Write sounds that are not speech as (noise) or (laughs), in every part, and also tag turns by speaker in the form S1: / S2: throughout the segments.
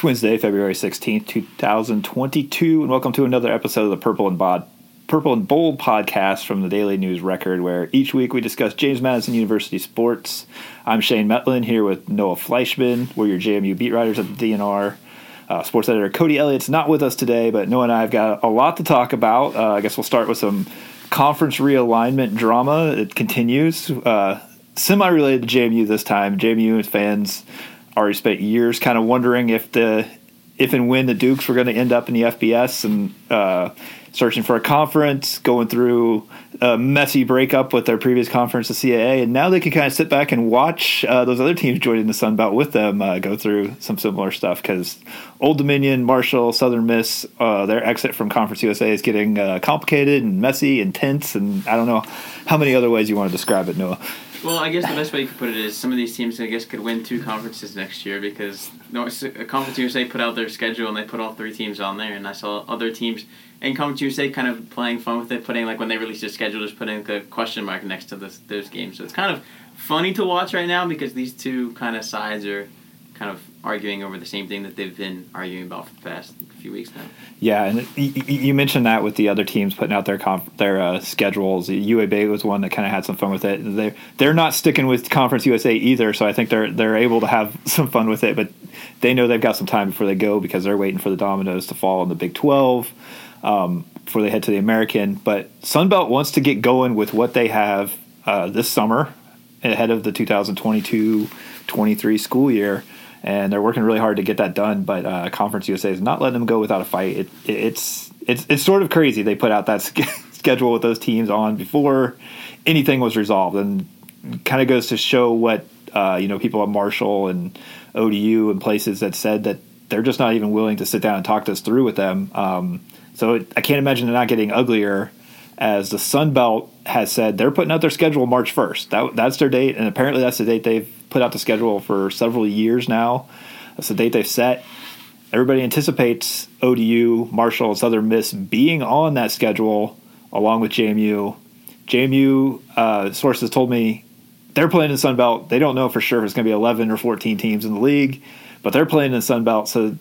S1: It's Wednesday, February 16th, 2022, and welcome to another episode of the Purple and Bod Purple and Bold podcast from the Daily News Record, where each week we discuss James Madison University sports. I'm Shane Mettlen here with Noah Fleischman. We're your JMU beat writers at the DNR. Uh, sports editor Cody Elliott's not with us today, but Noah and I have got a lot to talk about. Uh, I guess we'll start with some conference realignment drama. It continues. Uh, Semi related to JMU this time. JMU fans already spent years kind of wondering if the if and when the Dukes were going to end up in the FBS and uh, searching for a conference, going through a messy breakup with their previous conference, the CAA, and now they can kind of sit back and watch uh, those other teams joining the Sun Belt with them uh, go through some similar stuff because Old Dominion, Marshall, Southern Miss, uh, their exit from Conference USA is getting uh, complicated and messy and tense, and I don't know how many other ways you want to describe it, Noah.
S2: Well, I guess the best way you could put it is some of these teams, I guess, could win two conferences next year because no, Conference USA put out their schedule and they put all three teams on there, and I saw other teams in Conference USA kind of playing fun with it, putting like when they release their schedule, just putting the question mark next to this, those games. So it's kind of funny to watch right now because these two kind of sides are kind of arguing over the same thing that they've been arguing about for the past few weeks now.
S1: Yeah, and you mentioned that with the other teams putting out their conf- their uh, schedules. UAB was one that kind of had some fun with it. They they're not sticking with Conference USA either, so I think they're they're able to have (laughs) some fun with it. But they know they've got some time before they go because they're waiting for the dominoes to fall in the Big Twelve um, before they head to the American. But Sunbelt wants to get going with what they have uh, this summer ahead of the 2022-23 school year and they're working really hard to get that done. But uh, Conference USA is not letting them go without a fight. It, it, it's it's it's sort of crazy. They put out that (laughs) schedule with those teams on before anything was resolved, and kind of goes to show what uh, you know people at Marshall and ODU and places that said that they're just not even willing to sit down and talk this through with them. Um, so it, I can't imagine it not getting uglier as the Sun Belt has said they're putting out their schedule March 1st. That, that's their date, and apparently that's the date they've put out the schedule for several years now. That's the date they've set. Everybody anticipates ODU, Marshall, and Southern Miss being on that schedule along with JMU. JMU uh, sources told me they're playing in the Sun Belt. They don't know for sure if it's going to be 11 or 14 teams in the league, but they're playing in the Sun Belt. So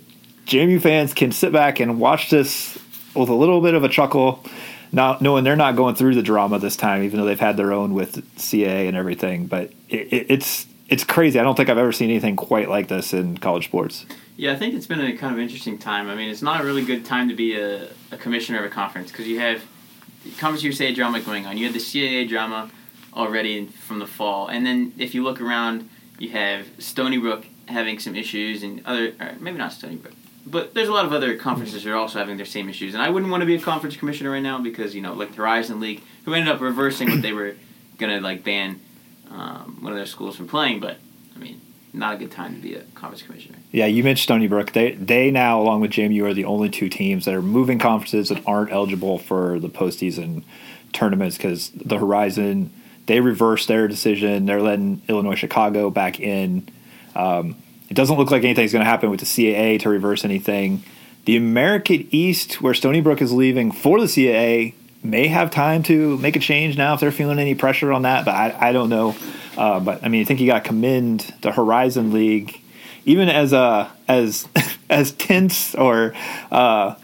S1: JMU fans can sit back and watch this with a little bit of a chuckle, not knowing they're not going through the drama this time, even though they've had their own with CAA and everything. But it, it, it's it's crazy. I don't think I've ever seen anything quite like this in college sports.
S2: Yeah, I think it's been a kind of interesting time. I mean, it's not a really good time to be a, a commissioner of a conference because you have Conference USA drama going on. You had the CAA drama already from the fall, and then if you look around, you have Stony Brook having some issues, and other maybe not Stony Brook, but there's a lot of other conferences that are also having their same issues. And I wouldn't want to be a conference commissioner right now because you know, like the Horizon League, who ended up reversing what they were gonna like ban um, one of their schools from playing. But I mean, not a good time to be a conference commissioner.
S1: Yeah, you mentioned Stony Brook. They they now, along with JMU, are the only two teams that are moving conferences that aren't eligible for the postseason tournaments because the Horizon they reversed their decision. They're letting Illinois Chicago back in. Um, it doesn't look like anything's going to happen with the CAA to reverse anything. The American East, where Stony Brook is leaving for the CAA, may have time to make a change now if they're feeling any pressure on that. But I, I don't know. Uh, but I mean, I think you got to commend the Horizon League, even as uh, as (laughs) as tense or uh,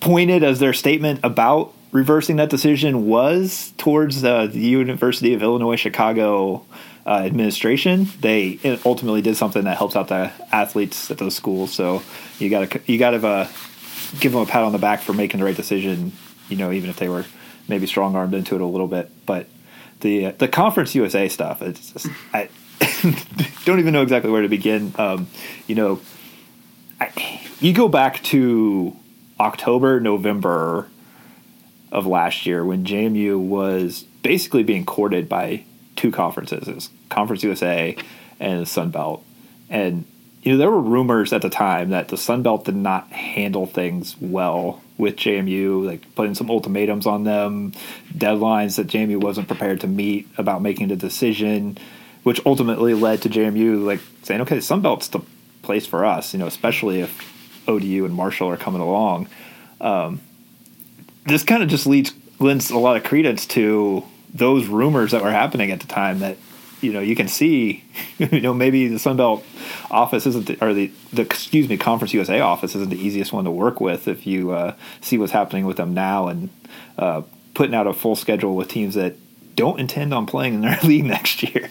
S1: pointed as their statement about reversing that decision was towards uh, the University of Illinois Chicago uh, administration. They ultimately did something that helps out the athletes at those schools. So you got to you got to uh, give them a pat on the back for making the right decision. You know, even if they were maybe strong armed into it a little bit. But the the Conference USA stuff, it's just, I (laughs) don't even know exactly where to begin. Um, you know, I, you go back to October, November of last year when JMU was basically being courted by two conferences, Conference USA and Sun Belt, and you know there were rumors at the time that the Sun Belt did not handle things well with JMU, like putting some ultimatums on them, deadlines that JMU wasn't prepared to meet about making the decision, which ultimately led to JMU like saying, "Okay, Sun Belt's the place for us," you know, especially if ODU and Marshall are coming along. Um, this kind of just leads lends a lot of credence to those rumors that were happening at the time that you know you can see (laughs) you know maybe the Sun Belt office isn't the, or the the excuse me Conference USA office isn't the easiest one to work with if you uh, see what's happening with them now and uh, putting out a full schedule with teams that don't intend on playing in their (laughs) league next year.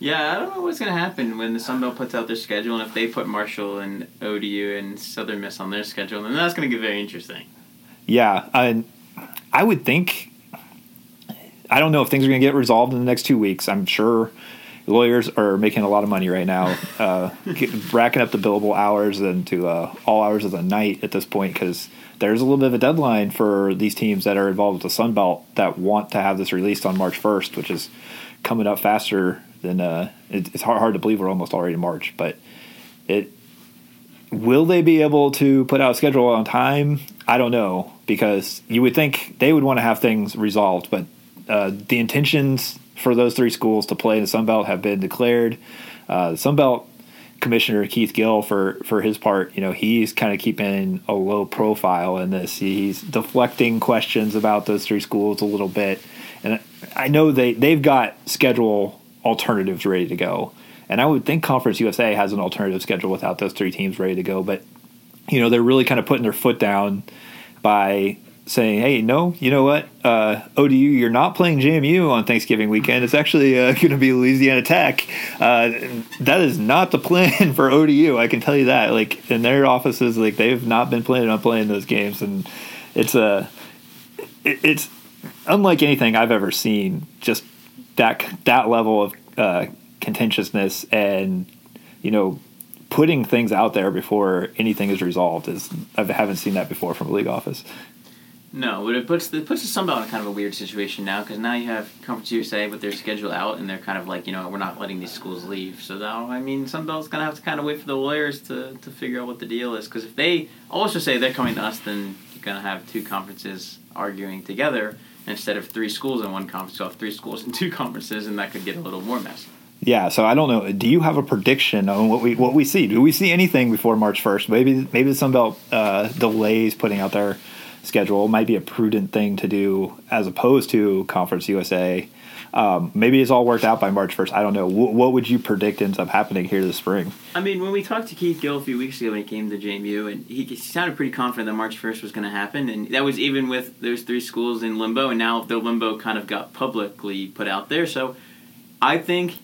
S2: Yeah, I don't know what's going to happen when the Sun Belt puts out their schedule, and if they put Marshall and ODU and Southern Miss on their schedule, then that's going to get very interesting.
S1: Yeah, I, I would think. I don't know if things are going to get resolved in the next two weeks. I'm sure lawyers are making a lot of money right now, uh, (laughs) get, racking up the billable hours into uh, all hours of the night at this point because there's a little bit of a deadline for these teams that are involved with the Sun Belt that want to have this released on March 1st, which is coming up faster than uh, it, it's hard, hard to believe we're almost already in March. But it will they be able to put out a schedule on time? I don't know because you would think they would want to have things resolved, but uh, the intentions for those three schools to play in the Sun Belt have been declared. Uh, the Sun Belt Commissioner Keith Gill, for for his part, you know, he's kind of keeping a low profile in this. He's deflecting questions about those three schools a little bit, and I know they they've got schedule alternatives ready to go. And I would think Conference USA has an alternative schedule without those three teams ready to go. But you know, they're really kind of putting their foot down by saying, "Hey, no, you know what? Uh, ODU, you're not playing JMU on Thanksgiving weekend. It's actually uh, (laughs) going to be Louisiana Tech. Uh, that is not the plan (laughs) for ODU. I can tell you that. Like in their offices, like they've not been planning on playing those games, and it's a, it, it's unlike anything I've ever seen. Just that that level of uh, contentiousness and you know putting things out there before anything is resolved is I haven't seen that before from a league office.
S2: No, but it puts it puts the Sun Belt in kind of a weird situation now because now you have Conference USA with their schedule out and they're kind of like you know we're not letting these schools leave. So now I mean Sun Belt's gonna have to kind of wait for the lawyers to, to figure out what the deal is because if they also say they're coming to us, then you're gonna have two conferences arguing together instead of three schools in one conference. So have three schools in (laughs) two conferences, and that could get a little more messy.
S1: Yeah, so I don't know. Do you have a prediction on what we what we see? Do we see anything before March first? Maybe maybe the Sun Belt uh, delays putting out their schedule might be a prudent thing to do as opposed to Conference USA. Um, maybe it's all worked out by March 1st. I don't know. W- what would you predict ends up happening here this spring?
S2: I mean, when we talked to Keith Gill a few weeks ago when he came to JMU, and he, he sounded pretty confident that March 1st was going to happen, and that was even with those three schools in limbo, and now the limbo kind of got publicly put out there. So I think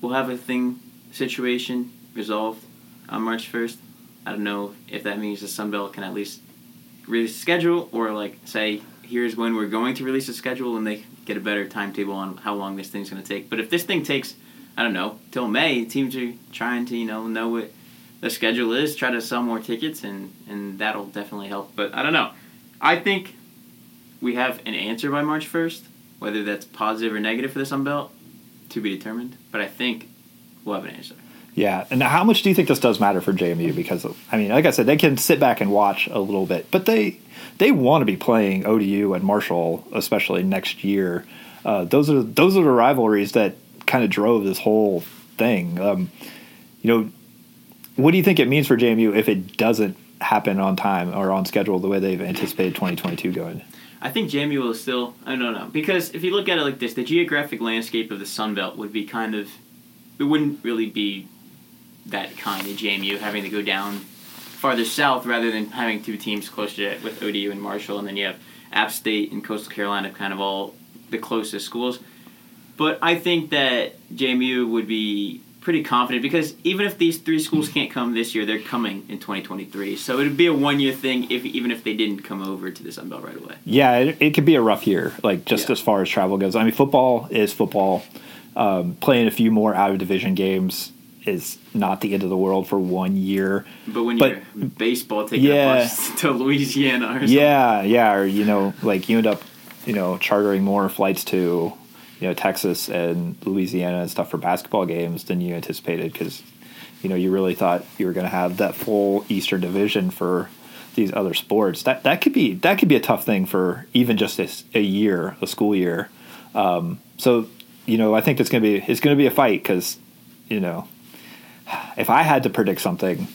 S2: we'll have a thing situation resolved on March 1st. I don't know if that means the Sun Belt can at least release a schedule or like say here's when we're going to release a schedule and they get a better timetable on how long this thing's going to take. But if this thing takes I don't know till May, teams are trying to you know know what the schedule is, try to sell more tickets, and and that'll definitely help. But I don't know. I think we have an answer by March first, whether that's positive or negative for the Sun Belt, to be determined. But I think we'll have an answer.
S1: Yeah, and how much do you think this does matter for JMU? Because I mean, like I said, they can sit back and watch a little bit, but they they want to be playing ODU and Marshall, especially next year. Uh, those are those are the rivalries that kind of drove this whole thing. Um, you know, what do you think it means for JMU if it doesn't happen on time or on schedule the way they've anticipated 2022 going?
S2: I think JMU will still. I don't know because if you look at it like this, the geographic landscape of the Sun Belt would be kind of. It wouldn't really be that kind of JMU having to go down farther south rather than having two teams closer with ODU and Marshall, and then you have App State and Coastal Carolina, kind of all the closest schools. But I think that JMU would be pretty confident because even if these three schools can't come this year, they're coming in 2023. So it would be a one year thing if even if they didn't come over to the Sun Belt right away.
S1: Yeah, it, it could be a rough year, like just yeah. as far as travel goes. I mean, football is football. Um, playing a few more out of division games is not the end of the world for one year.
S2: But when but, you're baseball taking yeah, a bus (laughs) to Louisiana or
S1: Yeah, yeah, or you know, like you end up, you know, chartering more flights to, you know, Texas and Louisiana and stuff for basketball games than you anticipated because, you know, you really thought you were going to have that full Eastern Division for these other sports. That that could be that could be a tough thing for even just a, a year, a school year. Um, so you know, I think it's going to be it's going to be a fight because you know if I had to predict something,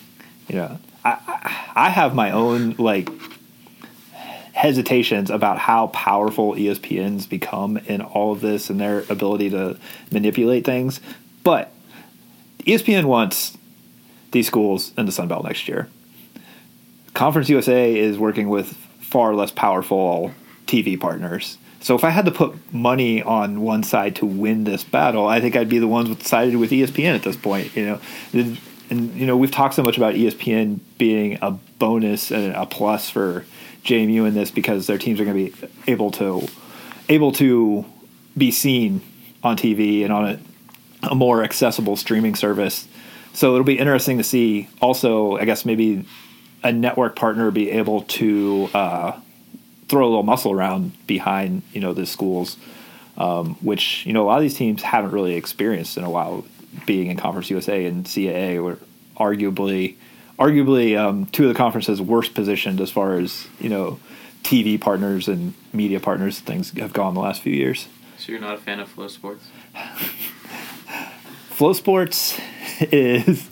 S1: you know, I I have my own like hesitations about how powerful ESPN's become in all of this and their ability to manipulate things. But ESPN wants these schools in the Sun Belt next year. Conference USA is working with far less powerful TV partners. So if I had to put money on one side to win this battle, I think I'd be the ones with sided with ESPN at this point. You know, and you know we've talked so much about ESPN being a bonus and a plus for JMU in this because their teams are going to be able to able to be seen on TV and on a, a more accessible streaming service. So it'll be interesting to see. Also, I guess maybe a network partner be able to uh, throw a little muscle around behind you know the schools, um, which you know a lot of these teams haven't really experienced in a while, being in Conference USA and CAA, were arguably arguably um, two of the conferences worst positioned as far as you know TV partners and media partners things have gone the last few years.
S2: So you're not a fan of FloSports. (laughs)
S1: FloSports is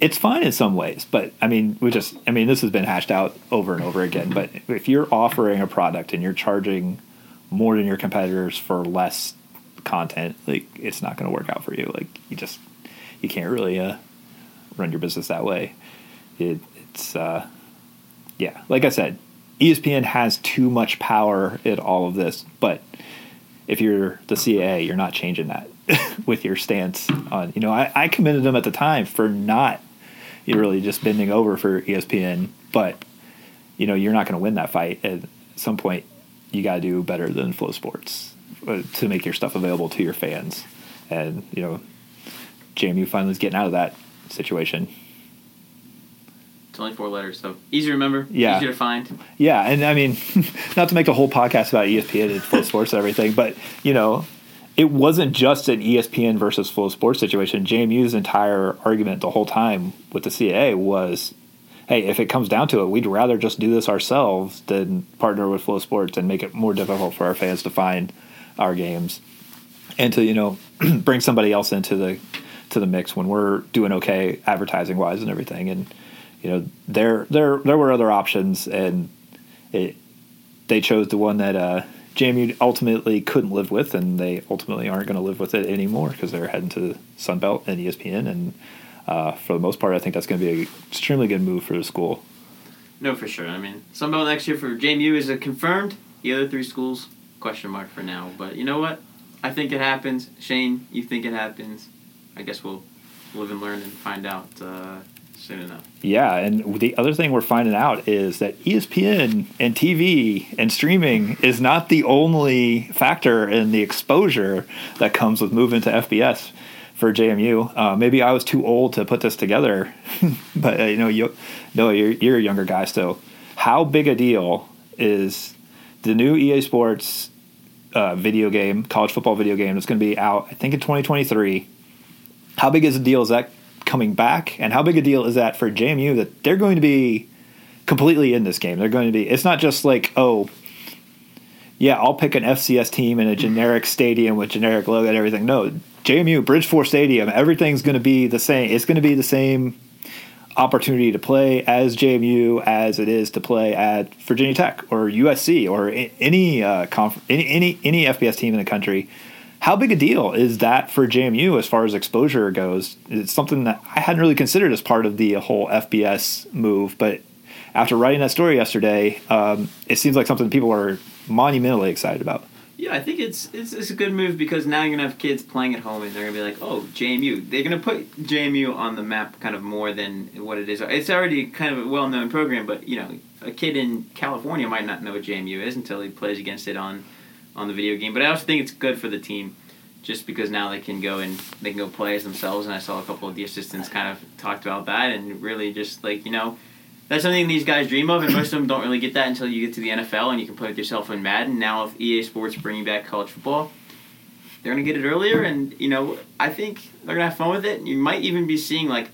S1: it's fine in some ways, but I mean, we just I mean, this has been hashed out over and over again. But if you're offering a product and you're charging more than your competitors for less content, like it's not going to work out for you. Like you just you can't really uh, run your business that way. It, it's uh, yeah, like I said, ESPN has too much power in all of this, but if you're the CAA, you're not changing that (laughs) with your stance on. You know, I, I commended them at the time for not you really just bending over for ESPN, but you know you're not going to win that fight. At some point, you got to do better than FloSports Sports uh, to make your stuff available to your fans, and you know, JMU finally is getting out of that situation.
S2: It's only four letters, so easy to remember,
S1: Yeah.
S2: easy to find.
S1: Yeah, and I mean, (laughs) not to make a whole podcast about ESPN and FloSports and everything, but you know, it wasn't just an ESPN versus FloSports situation. JMU's entire argument the whole time with the CAA was, hey, if it comes down to it, we'd rather just do this ourselves than partner with FloSports and make it more difficult for our fans to find our games and to you know (clears throat) bring somebody else into the to the mix when we're doing okay advertising wise and everything and you know there there there were other options and it they chose the one that uh JMU ultimately couldn't live with and they ultimately aren't going to live with it anymore because they're heading to Sunbelt and E ESPN and uh, for the most part I think that's going to be an extremely good move for the school
S2: No, for sure. I mean, Sunbelt next year for JMU is confirmed. The other three schools, question mark for now. But you know what? I think it happens. Shane, you think it happens? I guess we'll live and learn and find out uh, soon enough.
S1: Yeah, and the other thing we're finding out is that ESPN and TV and streaming is not the only factor in the exposure that comes with moving to FBS for JMU. Uh, maybe I was too old to put this together, (laughs) but uh, you know, you, no, you're, you're a younger guy, so how big a deal is the new EA Sports uh, video game, college football video game, that's going to be out, I think, in 2023? How big is a deal is that coming back, and how big a deal is that for JMU that they're going to be completely in this game? They're going to be. It's not just like oh, yeah, I'll pick an FCS team in a generic stadium with generic logo and everything. No, JMU Bridgeforth Stadium, everything's going to be the same. It's going to be the same opportunity to play as JMU as it is to play at Virginia Tech or USC or any uh, conf- any any any FBS team in the country. How big a deal is that for JMU as far as exposure goes? It's something that I hadn't really considered as part of the whole FBS move, but after writing that story yesterday, um, it seems like something people are monumentally excited about.
S2: Yeah, I think it's, it's it's a good move because now you're gonna have kids playing at home and they're gonna be like, oh, JMU. They're gonna put JMU on the map kind of more than what it is. It's already kind of a well known program, but you know, a kid in California might not know what JMU is until he plays against it on on the video game. But I also think it's good for the team, just because now they can go and they can go play as themselves. And I saw a couple of the assistants kind of talked about that and really just like you know. That's something these guys dream of, and most of them don't really get that until you get to the NFL and you can play with yourself in Madden. Now, with EA Sports bringing back college football, they're gonna get it earlier, and you know I think they're gonna have fun with it. You might even be seeing like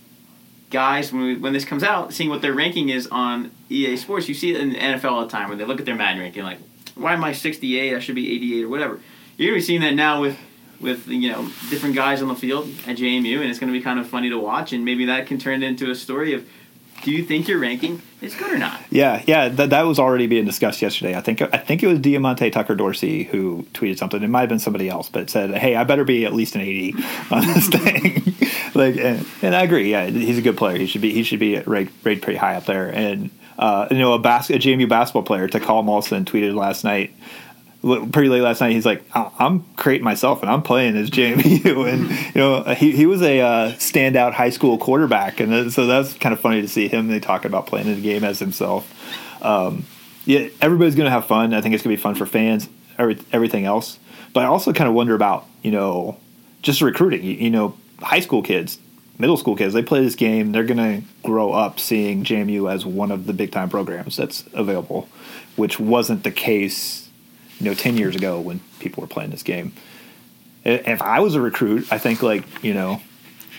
S2: guys when we, when this comes out, seeing what their ranking is on EA Sports. You see it in the NFL all the time when they look at their Madden ranking, like why am I 68? I should be 88 or whatever. You're gonna be seeing that now with with you know different guys on the field at JMU, and it's gonna be kind of funny to watch, and maybe that can turn into a story of do you think your ranking is good or not?
S1: Yeah, yeah, that that was already being discussed yesterday. I think I think it was Diamante Tucker Dorsey who tweeted something. It might have been somebody else, but said, "Hey, I better be at least an 80 on this (laughs) thing." (laughs) like, and, and, I agree. Yeah, he's a good player. He should be he should be rated, rated pretty high up there. And uh, you know, a, bas- a JMU basketball player, Takal Molson, tweeted last night pretty late last night. He's like, I'm creating myself and I'm playing as (laughs) JMU, and you know he he was a uh, standout high school quarterback, and so that's kind of funny to see him. They talk about playing in the game as himself. Um, yeah, everybody's gonna have fun. I think it's gonna be fun for fans. Every, everything else, but I also kind of wonder about you know just recruiting. You, you know, high school kids, middle school kids, they play this game. They're gonna grow up seeing JMU as one of the big time programs that's available, which wasn't the case you know, 10 years ago when people were playing this game. If I was a recruit, I think like, you know,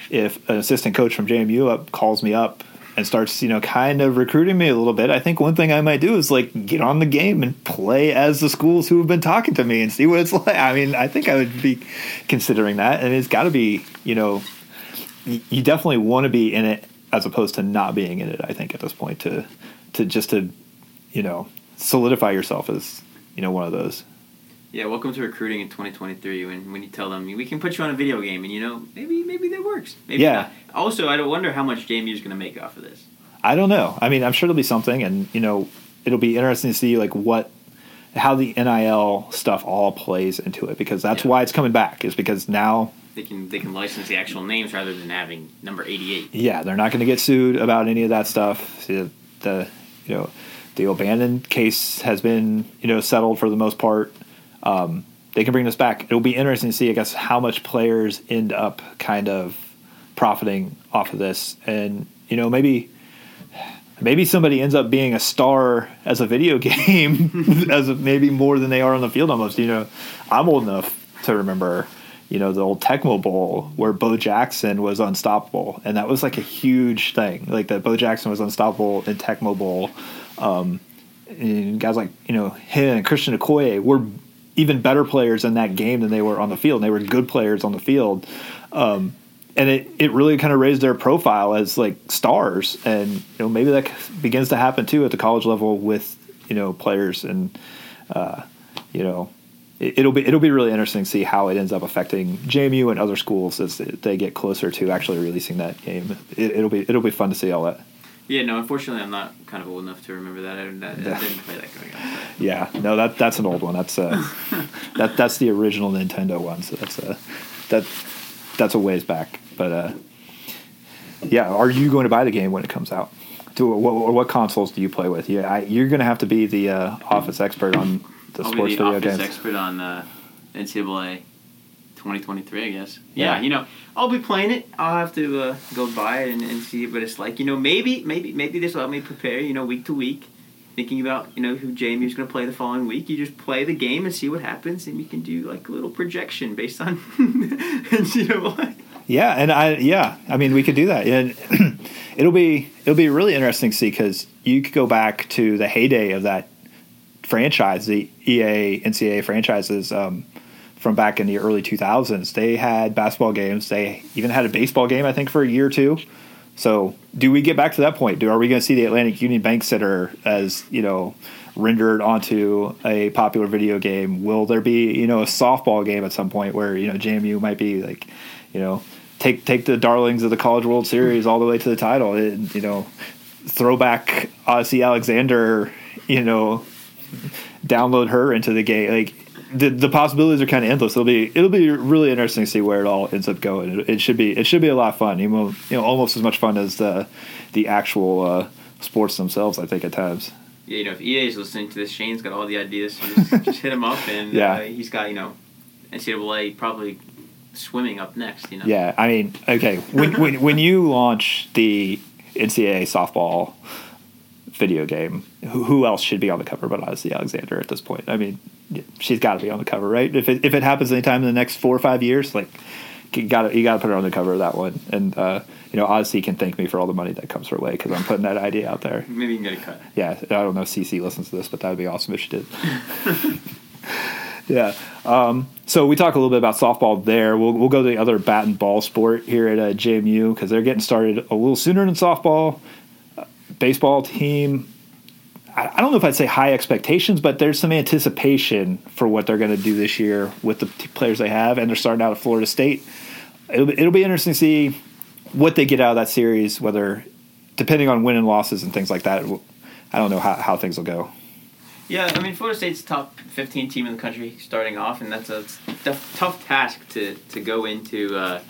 S1: if an assistant coach from JMU up calls me up and starts, you know, kind of recruiting me a little bit, I think one thing I might do is like get on the game and play as the schools who have been talking to me and see what it's like. I mean, I think I would be considering that, and it's got to be, you know, you definitely want to be in it as opposed to not being in it. I think at this point to to just to, you know, solidify yourself as you know, one of those.
S2: Yeah, welcome to recruiting in 2023. When when you tell them we can put you on a video game, and you know maybe maybe that works. Maybe
S1: yeah.
S2: Not. Also, I wonder how much JMU is going to make off of this.
S1: I don't know. I mean, I'm sure there'll be something, and you know, it'll be interesting to see like what how the NIL stuff all plays into it because that's yeah. why it's coming back. Is because now
S2: they can they can license the actual names rather than having number 88.
S1: Yeah, they're not going to get sued about any of that stuff. The, the you know the O'Bannon case has been you know settled for the most part. Um, they can bring this back. It'll be interesting to see, I guess, how much players end up kind of profiting off of this, and you know maybe maybe somebody ends up being a star as a video (laughs) game, as maybe more than they are on the field. Almost, you know, I'm old enough to remember. You know the old Tecmo Bowl where Bo Jackson was unstoppable, and that was like a huge thing. Like that, Bo Jackson was unstoppable in Tecmo Bowl um, and guys like you know him and Christian Okoye were even better players in that game than they were on the field. And they were good players on the field, um, and it, it really kind of raised their profile as like stars. And you know maybe that begins to happen too at the college level with you know players and uh, you know it, will be it'll be really interesting to see how it ends up affecting JMU and other schools as they get closer to actually releasing that game. It, will be it'll be fun to see all that.
S2: Yeah, no. Unfortunately, I'm not kind of old enough to remember that. I, I, I didn't play that growing up. (laughs)
S1: Yeah, no, that that's an old one. That's uh, (laughs) that that's the original Nintendo one. So that's uh, that that's a ways back. But uh, yeah, are you going to buy the game when it comes out? Do what, what consoles do you play with? Yeah, I, you're going to have to be the uh, office expert on the
S2: I'll
S1: sports
S2: be the
S1: video
S2: office
S1: games.
S2: expert on uh, NCAA 2023, I guess. Yeah, yeah, you know, I'll be playing it. I'll have to uh, go buy it and, and see what it's like. You know, maybe, maybe, maybe this will help me prepare. You know, week to week, thinking about you know who JMU's going to play the following week. You just play the game and see what happens, and you can do like a little projection based on (laughs) NCAA.
S1: Yeah, and I yeah, I mean we could do that, and (clears throat) it'll be it'll be really interesting to see because you could go back to the heyday of that franchise, the EA NCAA franchises. Um, from back in the early 2000s. They had basketball games. They even had a baseball game, I think, for a year or two. So, do we get back to that point? Do are we going to see the Atlantic Union Bank Center as you know rendered onto a popular video game? Will there be you know a softball game at some point where you know JMU might be like you know take take the darlings of the College World Series all the way to the title? It, you know, throwback Odicci Alexander. You know, (laughs) download her into the game like the, the possibilities are kind of endless. It'll be it'll be really interesting to see where it all ends up going. It, it should be it should be a lot of fun. You know, you know almost as much fun as the the actual uh, sports themselves. I think at times.
S2: Yeah, you know, if EA is listening to this, Shane's got all the ideas. So just, just hit him up, (laughs) and yeah. Uh, he's got you know NCAA probably swimming up next. You know.
S1: Yeah, I mean, okay, when when when you launch the NCAA softball video game, who, who else should be on the cover but Odicci Alexander at this point? I mean, she's got to be on the cover, right? If it, if it happens anytime in the next four or five years, like you got you got to put her on the cover of that one. And uh, you know, Odicci can thank me for all the money that comes her way because I'm putting that idea out there.
S2: Maybe you can get a cut.
S1: Yeah, I don't know if CC listens to this, but that would be awesome if she did. (laughs) yeah. Um, so we talk a little bit about softball there. We'll we'll go to the other bat and ball sport here at uh, JMU because they're getting started a little sooner than softball. Baseball team, I, don't know if I'd say high expectations, but there's some anticipation for what they're going to do this year with the players they have, and they're starting out at Florida State. It'll be, it'll be interesting to see what they get out of that series, whether depending on win and losses and things like that. I don't know how, how things will go.
S2: Yeah, I mean, Florida State's top 15 team in the country starting off, and that's a tough, tough task to, to go into uh,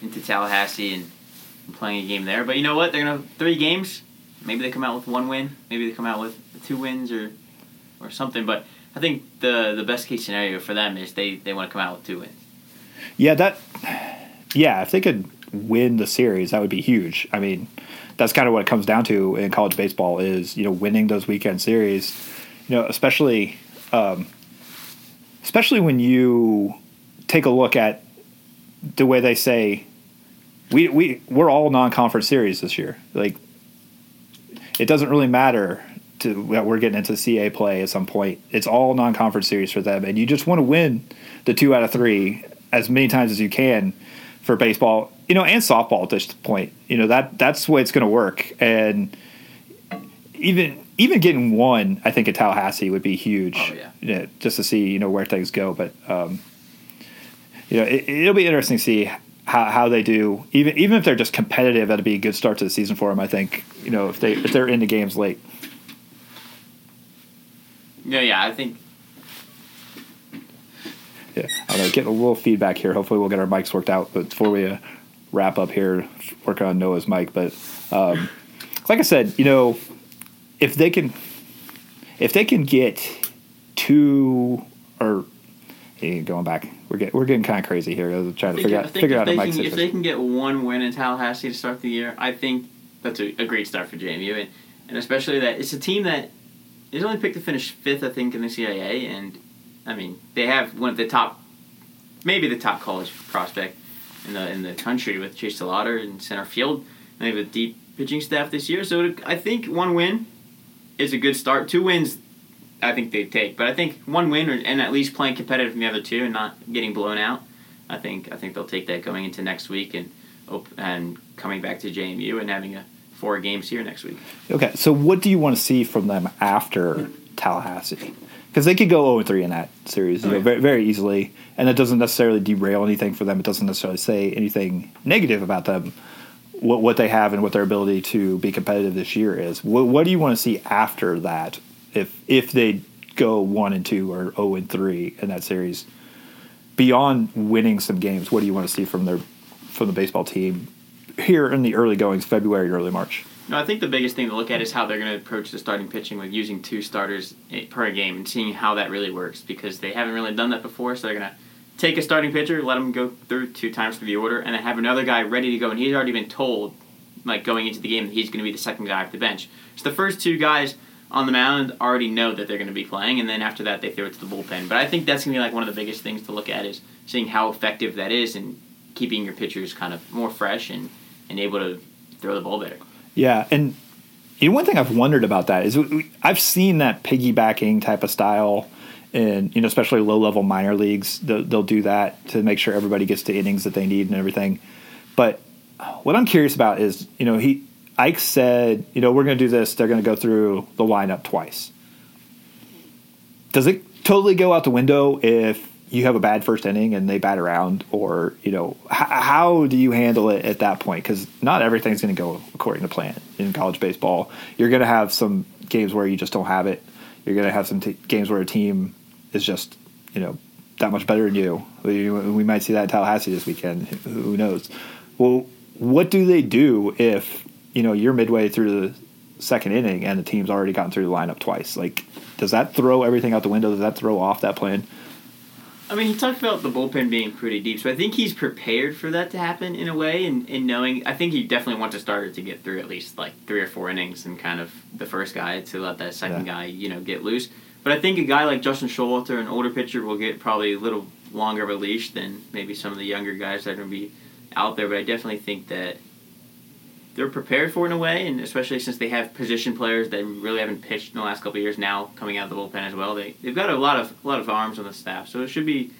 S2: into Tallahassee and playing a game there. But you know what? They're gonna have three games. Maybe they come out with one win. Maybe they come out with two wins or or something. But I think the the best case scenario for them is they, they want to come out with two wins.
S1: Yeah, that. Yeah, if they could win the series, that would be huge. I mean, that's kind of what it comes down to in college baseball is you know winning those weekend series you know, especially um, especially when you take a look at the way they say we we we're all non-conference series this year. Like it doesn't really matter to that we're getting into CAA play at some point. It's all non-conference series for them, and you just want to win the two out of three as many times as you can for baseball, you know, and softball at this point. You know that that's the way it's going to work, and even even getting one, I think at Tallahassee would be huge.
S2: Oh, yeah.
S1: You know, just to see you know where things go. But um, you know, it, will be interesting to see how, how they do. Even even if they're just competitive, that'd be a good start to the season for them. I think you know if they if they're into games late.
S2: Yeah, yeah, I think.
S1: Yeah, I don't know. Getting a little feedback here. Hopefully, we'll get our mics worked out. But before we uh, wrap up here, work on Noah's mic. But um, like I said, you know, if they can if they can get two or going back, we're getting we're getting kind of crazy here. trying to figure out figure out a mic
S2: If they can get one win in Tallahassee to start the year, I think that's a, a great start for JMU, and, and especially that it's a team that is only picked to finish fifth, I think, in the CAA, and I mean they have one of the top, maybe the top college prospect in the in the country with Chase DeLauter in center field, and they have a deep pitching staff this year. So I think one win is a good start. Two wins, I think they take, but I think one win or, and at least playing competitive in the other two and not getting blown out. I think I think they'll take that going into next week and and coming back to JMU and having a four games here next week.
S1: Okay, so what do you want to see from them after Tallahassee? Because they could go 0 3 in that series, you know, oh, very, very easily, and it doesn't necessarily derail anything for them. It doesn't necessarily say anything negative about them what, what they have and what their ability to be competitive this year is. What, what do you want to see after that? If if they go one and two or zero oh and three in that series, beyond winning some games, what do you want to see from their from the baseball team here in the early goings, February, early March?
S2: No, I think the biggest thing to look at is how they're going to approach the starting pitching with using two starters eh, per game and seeing how that really works because they haven't really done that before. So they're going to take a starting pitcher, let him go through two times through the order, and then have another guy ready to go. And he's already been told, like going into the game, that he's going to be the second guy off the bench. So the first two guys on the mound already know that they're going to be playing, and then after that they throw it to the bullpen. But I think that's going to be like one of the biggest things to look at is seeing how effective that is and keeping your pitchers kind of more fresh and, and able to throw the ball better.
S1: Yeah, and you know, one thing I've wondered about that is I've seen that piggybacking type of style and you know especially low level minor leagues they'll, they'll, do that to make sure everybody gets the innings that they need and everything but what i'm curious about is you know he ike said you know we're going to do this they're going to go through the lineup twice does it totally go out the window if you have a bad first inning and they bat around or you know h- how do you handle it at that point because not everything's going to go according to plan in college baseball you're going to have some games where you just don't have it you're going to have some t- games where a team is just you know that much better than you. We, we might see that in Tallahassee this weekend. Who knows? Well, what do they do if you know you're midway through the second inning and the team's already gotten through the lineup twice? Like, does that throw everything out the window? Does that throw off that plan?
S2: I mean, he talked about the bullpen being pretty deep, so I think he's prepared for that to happen in a way, and, and knowing, I think he definitely wants a starter to get through at least like three or four innings, and kind of the first guy to let that second yeah. guy, you know, get loose. But I think a guy like Justin Showalter, an older pitcher, will get probably a little longer of a leash than maybe some of the younger guys that are going to be out there. But I definitely think that they're prepared for in a way, and especially since they have position players that really haven't pitched in the last couple of years now coming out of the bullpen as well. They they've got a lot of a lot of arms on the staff, so it should be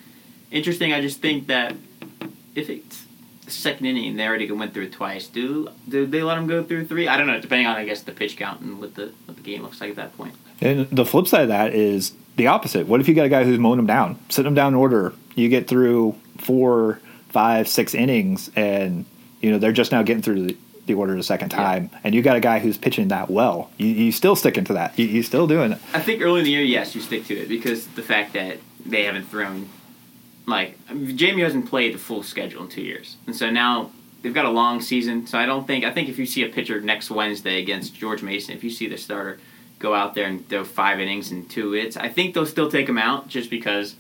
S2: interesting. I just think that if it's the second inning and they already went through it twice. Do do they let them go through three? I don't know, depending on I guess the pitch count and what the what the game looks like at that point.
S1: And the flip side of that is the opposite. What if you got a guy who's mowing them down, sitting them down in order? You get through four, five, six innings, and you know they're just now getting through the, the order the second time, yeah. and you got a guy who's pitching that well. You, you still sticking to that. You, you still doing it.
S2: I think early in the year, yes, you stick to it because the fact that they haven't thrown like JMU hasn't played the full schedule in two years, and so now they've got a long season. So I don't think I think if you see a pitcher next Wednesday against George Mason, if you see the starter go out there and throw five innings and two hits, I think they'll still take him out just because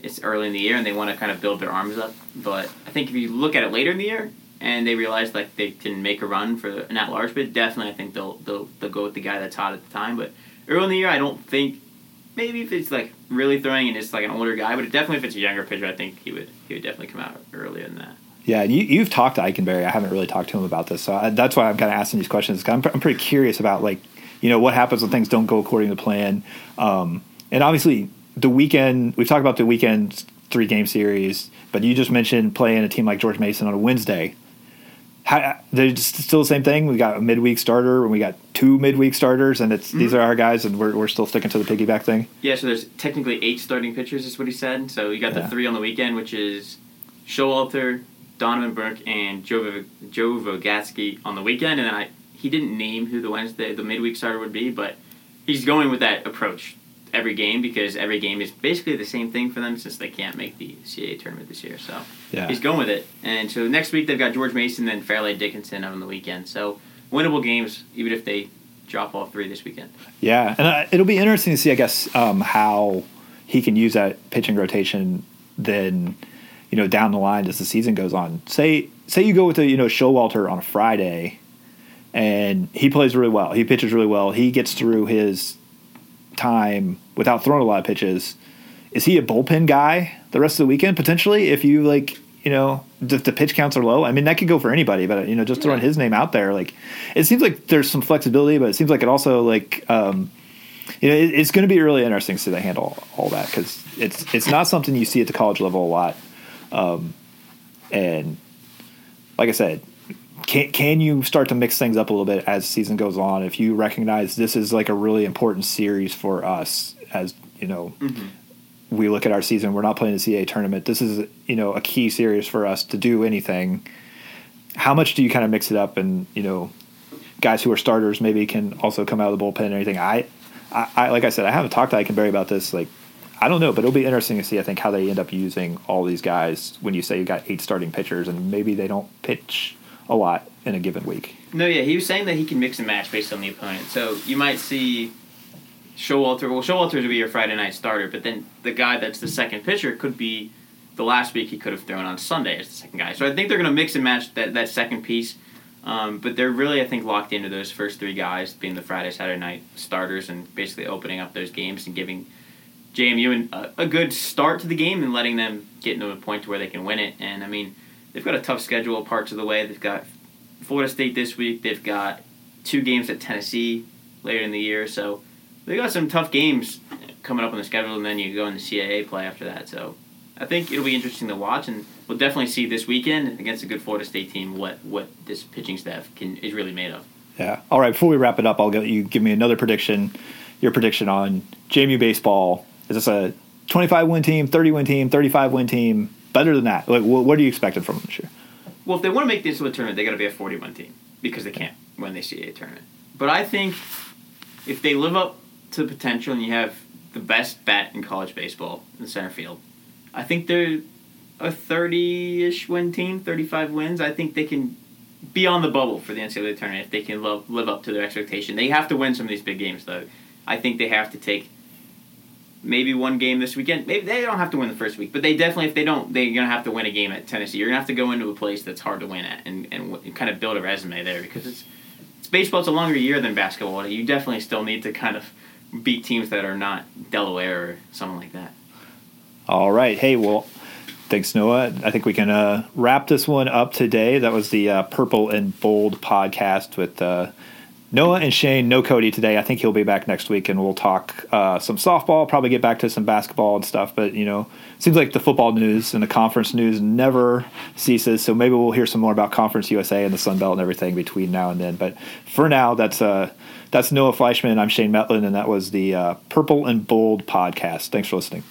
S2: it's early in the year and they want to kind of build their arms up. But I think if you look at it later in the year and they realize like they can make a run for an at large bid, definitely I think they'll they'll they'll go with the guy that's hot at the time. But early in the year, I don't think maybe if it's like really throwing and it's like an older guy, but definitely if it's a younger pitcher, I think he would he would definitely come out earlier than that.
S1: Yeah, you, you've talked to Ikenberry. I haven't really talked to him about this, so I, that's why I'm kind of asking these questions. I'm, I'm pretty curious about like you know what happens when things don't go according to plan. Um, and obviously, the weekend we've talked about the weekend three game series, but you just mentioned playing a team like George Mason on a Wednesday. How, they're still the same thing. We got a midweek starter, and we got two midweek starters, and it's mm-hmm. these are our guys, and we're, we're still sticking to the piggyback thing.
S2: Yeah, so there's technically eight starting pitchers, is what he said. So you got the yeah. three on the weekend, which is Showalter, Donovan Burke, and Joe Joe Vogatsky on the weekend, and then I he didn't name who the Wednesday the midweek starter would be, but he's going with that approach every game because every game is basically the same thing for them since they can't make the CAA tournament this year. So yeah. he's going with it. And so next week they've got George Mason, then Fairleigh Dickinson on the weekend. So winnable games, even if they drop all three this weekend.
S1: Yeah, and uh, it'll be interesting to see, I guess, um, how he can use that pitching rotation then, you know, down the line as the season goes on. Say say you go with a you know Showalter on a Friday, and he plays really well. He pitches really well. He gets through his time without throwing a lot of pitches. Is he a bullpen guy the rest of the weekend potentially? If you like, you know, the, the pitch counts are low. I mean, that could go for anybody, but you know, just throwing his name out there, like, it seems like there's some flexibility, but it seems like it also like, um, you know, it, it's going to be really interesting to see they handle all that because it's it's not something you see at the college level a lot. Um, and like I said, can can you start to mix things up a little bit as season goes on? If you recognize this is like a really important series for us, as you know, mm-hmm. we look at our season. We're not playing the CAA tournament. This is you know a key series for us to do anything. How much do you kind of mix it up and you know, guys who are starters maybe can also come out of the bullpen and anything? I, I, I like I said, I haven't talked to Ikenberry about this. Like, I don't know, but it'll be interesting to see. I think how they end up using all these guys when you say you've got eight starting pitchers and maybe they don't pitch a lot in a given week.
S2: No, yeah, he was saying that he can mix and match based on the opponent. So you might see Showalter. Well, Showalter would be your Friday night starter, but then the guy that's the second pitcher could be the last week he could have thrown on Sunday as the second guy. So I think they're going to mix and match that, that second piece. Um, but they're really, I think, locked into those first three guys being the Friday, Saturday night starters and basically opening up those games and giving JMU a, a good start to the game and letting them get into a point to where they can win it. And I mean, they've got a tough schedule parts of the way. They've got Florida State this week. They've got two games at Tennessee later in the year. So they got some tough games coming up on the schedule, and then you go into CAA play after that. So I think it'll be interesting to watch, and we'll definitely see this weekend against a good Florida State team what what this pitching staff can is really made of.
S1: Yeah. All right. Before we wrap it up, I'll get you give me another prediction. Your prediction on JMU baseball is this a 25 win team, 30 win team, 35 win team? better than that. Like, what, what are you expecting from them this year?
S2: Well, if they want to make this into a tournament, they got to be a 41 team because they can't win the CAA tournament. But I think if they live up to potential and you have the best bat in college baseball in center field, I think they're a 30-ish win team, 35 wins. I think they can be on the bubble for the NCAA tournament if they can live, live up to their expectation. They have to win some of these big games, though. I think they have to take – maybe one game this weekend. Maybe they don't have to win the first week, but they definitely, if they don't, they're gonna have to win a game at Tennessee. You're gonna have to go into a place that's hard to win at and, and kind of build a resume there because it's it's baseball. It's a longer year than basketball. You definitely still need to kind of beat teams that are not Delaware or something like that.
S1: All right. Hey, well. Thanks, Noah. I think we can uh, wrap this one up today. That was the uh, Purple and Bold podcast with uh, Noah and Shane, no Cody today. I think he'll be back next week, and we'll talk uh, some softball. Probably get back to some basketball and stuff. But you know, seems like the football news and the conference news never ceases. So maybe we'll hear some more about Conference USA and the Sun Belt and everything between now and then. But for now, that's uh, that's Noah Fleischman. I'm Shane Mettlen, and that was the uh, Purple and Bold podcast. Thanks for listening.